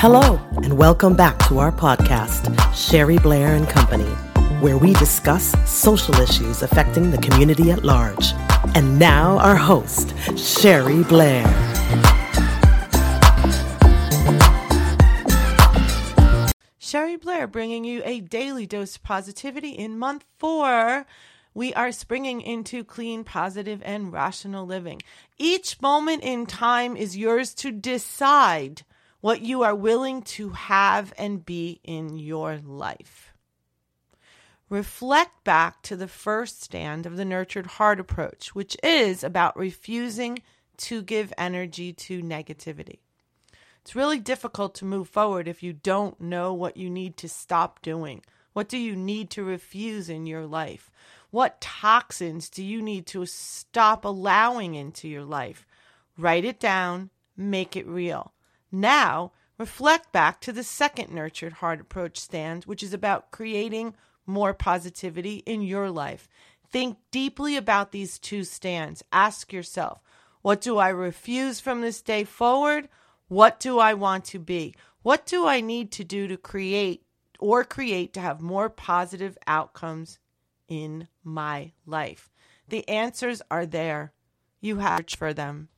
Hello, and welcome back to our podcast, Sherry Blair and Company, where we discuss social issues affecting the community at large. And now, our host, Sherry Blair. Sherry Blair bringing you a daily dose of positivity in month four. We are springing into clean, positive, and rational living. Each moment in time is yours to decide what you are willing to have and be in your life. Reflect back to the first stand of the nurtured heart approach, which is about refusing to give energy to negativity. It's really difficult to move forward if you don't know what you need to stop doing. What do you need to refuse in your life? What toxins do you need to stop allowing into your life? Write it down, make it real. Now, reflect back to the second nurtured heart approach stand, which is about creating more positivity in your life. Think deeply about these two stands. Ask yourself, what do I refuse from this day forward? What do I want to be? What do I need to do to create or create to have more positive outcomes in my life? The answers are there. You have to search for them.